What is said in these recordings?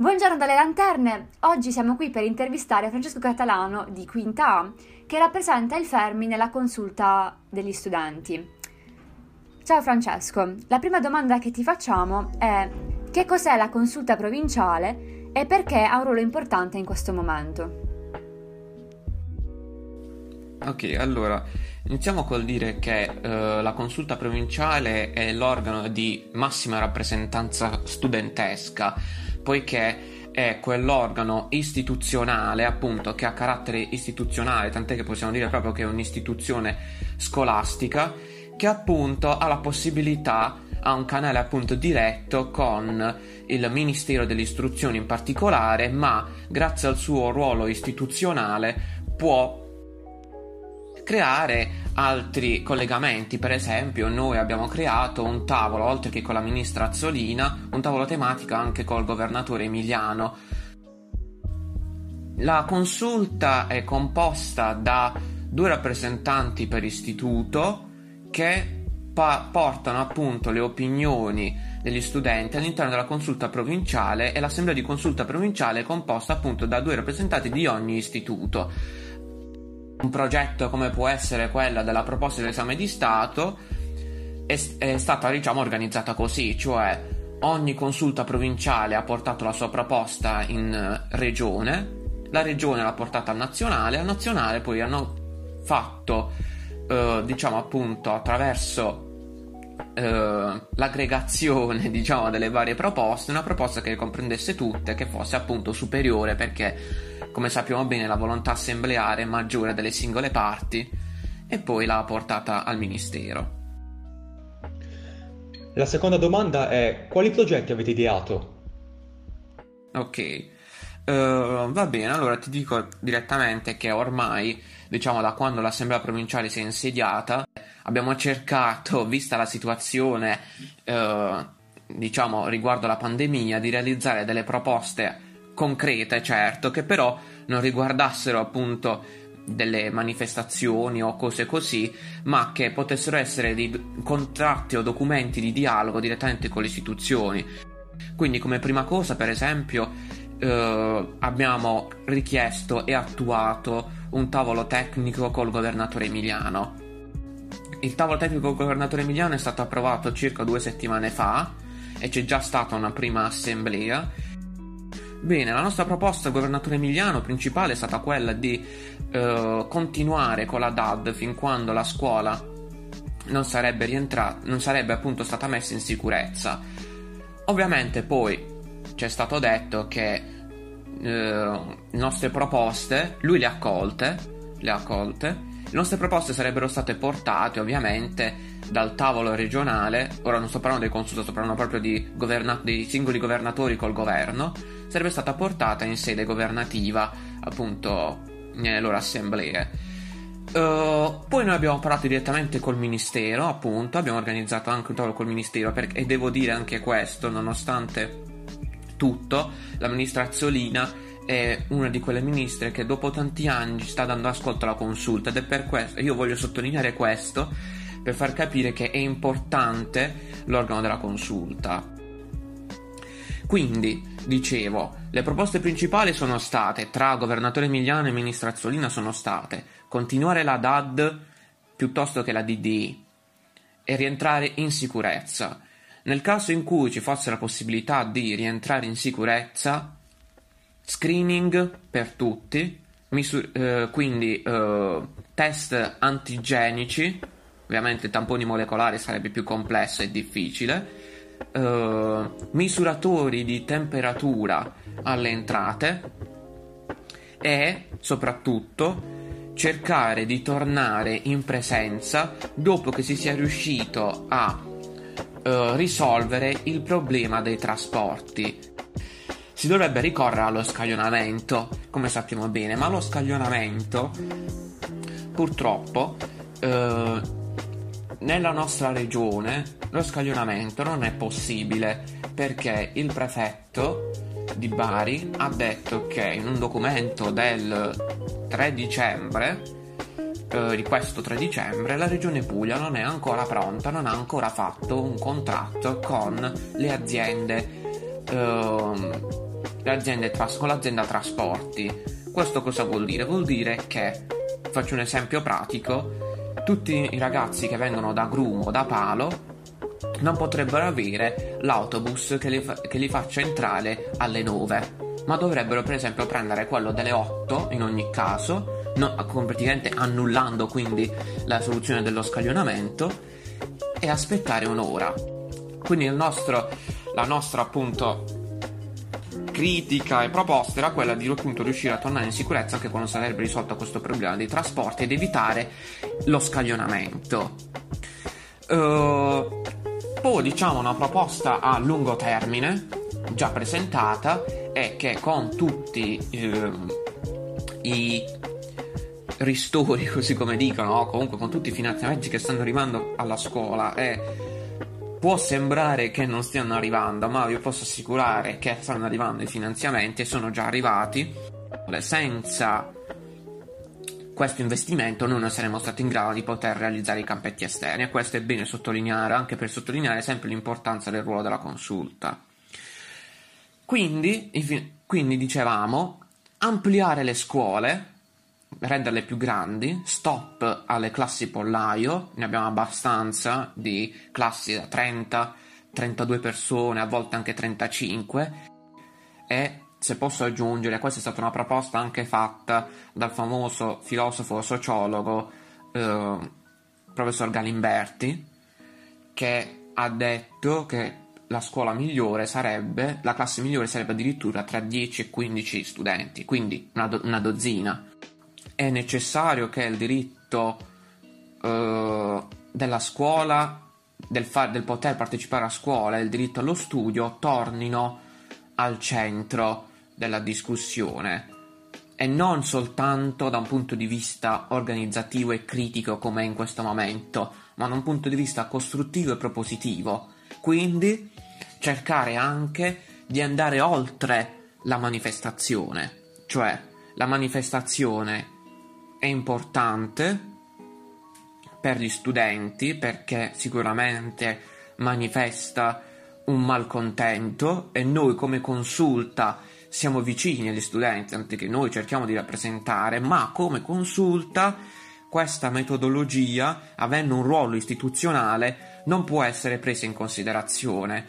Buongiorno dalle lanterne, oggi siamo qui per intervistare Francesco Catalano di Quinta A che rappresenta il Fermi nella consulta degli studenti. Ciao Francesco, la prima domanda che ti facciamo è che cos'è la consulta provinciale e perché ha un ruolo importante in questo momento? Ok, allora iniziamo col dire che eh, la consulta provinciale è l'organo di massima rappresentanza studentesca poiché è quell'organo istituzionale, appunto, che ha carattere istituzionale, tant'è che possiamo dire proprio che è un'istituzione scolastica, che appunto ha la possibilità, ha un canale appunto diretto con il Ministero dell'Istruzione in particolare, ma grazie al suo ruolo istituzionale può creare altri collegamenti. Per esempio, noi abbiamo creato un tavolo, oltre che con la ministra Azzolina, un tavolo tematico anche col governatore Emiliano. La consulta è composta da due rappresentanti per istituto che pa- portano appunto le opinioni degli studenti all'interno della consulta provinciale e l'assemblea di consulta provinciale è composta appunto da due rappresentanti di ogni istituto un progetto come può essere quella della proposta dell'esame di Stato è, è stata diciamo organizzata così, cioè ogni consulta provinciale ha portato la sua proposta in eh, regione, la regione l'ha portata al nazionale, al nazionale poi hanno fatto eh, diciamo appunto attraverso Uh, l'aggregazione diciamo delle varie proposte una proposta che comprendesse tutte che fosse appunto superiore perché come sappiamo bene la volontà assembleare è maggiore delle singole parti e poi l'ha portata al Ministero. La seconda domanda è quali progetti avete ideato? Ok, uh, va bene, allora ti dico direttamente che ormai, diciamo da quando l'Assemblea provinciale si è insediata, abbiamo cercato, vista la situazione, uh, diciamo riguardo la pandemia, di realizzare delle proposte concrete, certo, che però non riguardassero appunto delle manifestazioni o cose così, ma che potessero essere dei contratti o documenti di dialogo direttamente con le istituzioni. Quindi come prima cosa, per esempio, eh, abbiamo richiesto e attuato un tavolo tecnico col governatore Emiliano. Il tavolo tecnico col governatore Emiliano è stato approvato circa due settimane fa e c'è già stata una prima assemblea Bene, la nostra proposta al governatore Emiliano principale è stata quella di eh, continuare con la DAD fin quando la scuola non sarebbe rientrata, non sarebbe appunto stata messa in sicurezza. Ovviamente poi ci è stato detto che eh, nostre proposte, lui le ha accolte, le ha accolte, le nostre proposte sarebbero state portate ovviamente dal tavolo regionale, ora non sto parlando dei consulti, sto parlando proprio di governa- dei singoli governatori col governo, sarebbe stata portata in sede governativa, appunto, nelle loro assemblee. Uh, poi noi abbiamo parlato direttamente col ministero, appunto, abbiamo organizzato anche un tavolo col ministero per- e devo dire anche questo, nonostante tutto, la ministra Azzolina è una di quelle ministre che dopo tanti anni sta dando ascolto alla consulta ed è per questo, io voglio sottolineare questo, per far capire che è importante l'organo della consulta. Quindi, dicevo, le proposte principali sono state, tra governatore Emiliano e ministra Azzolina, sono state continuare la DAD piuttosto che la DDI e rientrare in sicurezza. Nel caso in cui ci fosse la possibilità di rientrare in sicurezza, screening per tutti, misur- eh, quindi eh, test antigenici ovviamente tamponi molecolari sarebbe più complesso e difficile. Uh, misuratori di temperatura alle entrate e soprattutto cercare di tornare in presenza dopo che si sia riuscito a uh, risolvere il problema dei trasporti. Si dovrebbe ricorrere allo scaglionamento, come sappiamo bene, ma lo scaglionamento purtroppo uh, nella nostra regione lo scaglionamento non è possibile perché il prefetto di Bari ha detto che in un documento del 3 dicembre eh, di questo 3 dicembre la regione Puglia non è ancora pronta, non ha ancora fatto un contratto con le aziende eh, le aziende tras- con l'azienda trasporti. Questo cosa vuol dire? Vuol dire che, faccio un esempio pratico, tutti i ragazzi che vengono da Grumo da Palo non potrebbero avere l'autobus che li, fa- che li faccia entrare alle 9 ma dovrebbero per esempio prendere quello delle 8 in ogni caso, no, praticamente annullando quindi la soluzione dello scaglionamento e aspettare un'ora. Quindi nostro, la nostra appunto critica e proposta era quella di appunto riuscire a tornare in sicurezza anche quando sarebbe risolto questo problema dei trasporti ed evitare lo scaglionamento. Uh, poi diciamo una proposta a lungo termine già presentata è che con tutti eh, i ristori, così come dicono, o comunque con tutti i finanziamenti che stanno arrivando alla scuola e può sembrare che non stiano arrivando, ma vi posso assicurare che stanno arrivando i finanziamenti e sono già arrivati. Senza questo investimento non saremmo stati in grado di poter realizzare i campetti esterni e questo è bene sottolineare anche per sottolineare sempre l'importanza del ruolo della consulta. Quindi, quindi dicevamo, ampliare le scuole, renderle più grandi, stop alle classi pollaio, ne abbiamo abbastanza di classi da 30, 32 persone, a volte anche 35, e se posso aggiungere, questa è stata una proposta anche fatta dal famoso filosofo sociologo eh, professor Galimberti, che ha detto che la scuola migliore sarebbe, la classe migliore sarebbe addirittura tra 10 e 15 studenti, quindi una, do, una dozzina. È necessario che il diritto uh, della scuola, del, far, del poter partecipare a scuola e il diritto allo studio tornino al centro della discussione e non soltanto da un punto di vista organizzativo e critico come in questo momento, ma da un punto di vista costruttivo e propositivo. Quindi cercare anche di andare oltre la manifestazione, cioè la manifestazione è importante per gli studenti perché sicuramente manifesta un malcontento e noi come consulta siamo vicini agli studenti, anche che noi cerchiamo di rappresentare, ma come consulta questa metodologia, avendo un ruolo istituzionale, non può essere presa in considerazione.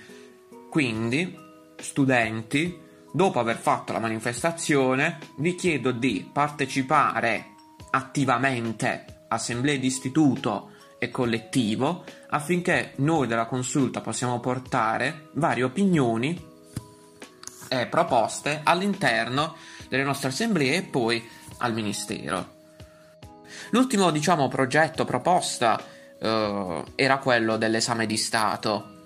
Quindi, studenti, dopo aver fatto la manifestazione, vi chiedo di partecipare attivamente assemblee di istituto e collettivo affinché noi della consulta possiamo portare varie opinioni e proposte all'interno delle nostre assemblee e poi al ministero. L'ultimo, diciamo, progetto proposta eh, era quello dell'esame di Stato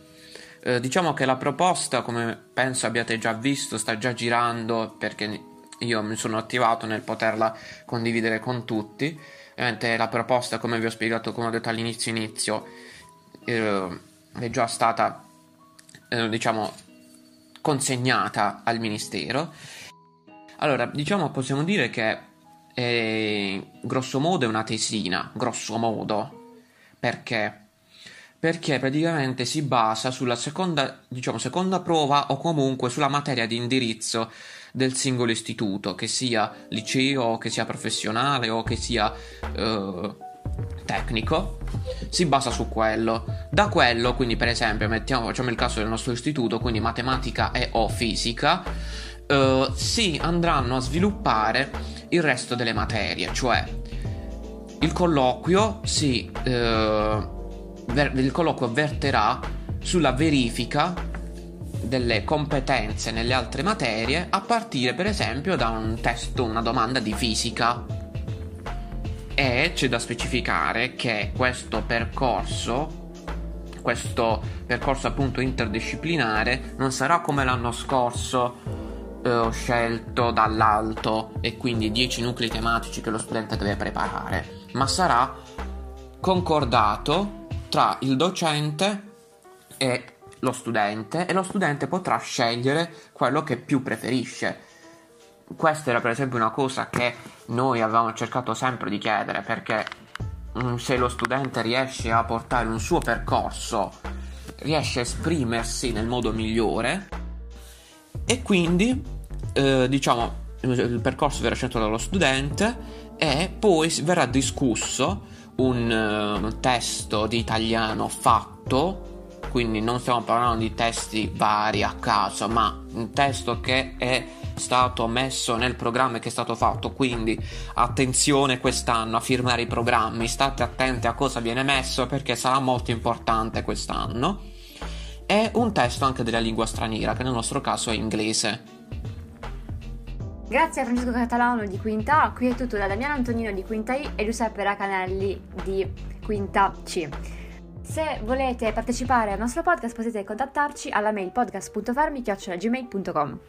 eh, diciamo che la proposta, come penso abbiate già visto, sta già girando perché io mi sono attivato nel poterla condividere con tutti. Ovviamente la proposta, come vi ho spiegato, come ho detto all'inizio inizio, eh, è già stata, eh, diciamo, consegnata al Ministero. Allora, diciamo, possiamo dire che è, grosso modo è una tesina, grosso modo, perché perché praticamente si basa sulla seconda, diciamo, seconda prova o comunque sulla materia di indirizzo del singolo istituto, che sia liceo, che sia professionale o che sia eh, tecnico, si basa su quello. Da quello, quindi per esempio, mettiamo, facciamo il caso del nostro istituto, quindi matematica e o fisica, eh, si andranno a sviluppare il resto delle materie, cioè il colloquio si... Eh, il colloquio verterà sulla verifica delle competenze nelle altre materie a partire per esempio da un testo, una domanda di fisica. E c'è da specificare che questo percorso, questo percorso appunto interdisciplinare, non sarà come l'anno scorso eh, scelto dall'alto e quindi 10 nuclei tematici che lo studente deve preparare, ma sarà concordato tra il docente e lo studente e lo studente potrà scegliere quello che più preferisce. Questa era per esempio una cosa che noi avevamo cercato sempre di chiedere perché mm, se lo studente riesce a portare un suo percorso, riesce a esprimersi nel modo migliore e quindi eh, diciamo, il percorso verrà scelto dallo studente e poi verrà discusso un uh, testo di italiano fatto quindi non stiamo parlando di testi vari a caso, ma un testo che è stato messo nel programma e che è stato fatto. Quindi attenzione quest'anno a firmare i programmi, state attenti a cosa viene messo perché sarà molto importante quest'anno. E un testo anche della lingua straniera, che nel nostro caso è inglese. Grazie a Francesco Catalano di Quinta A, qui è tutto da Damiano Antonino di Quinta I e Giuseppe Racanelli di Quinta C. Se volete partecipare al nostro podcast potete contattarci alla mail podcast.fermi.gmail.com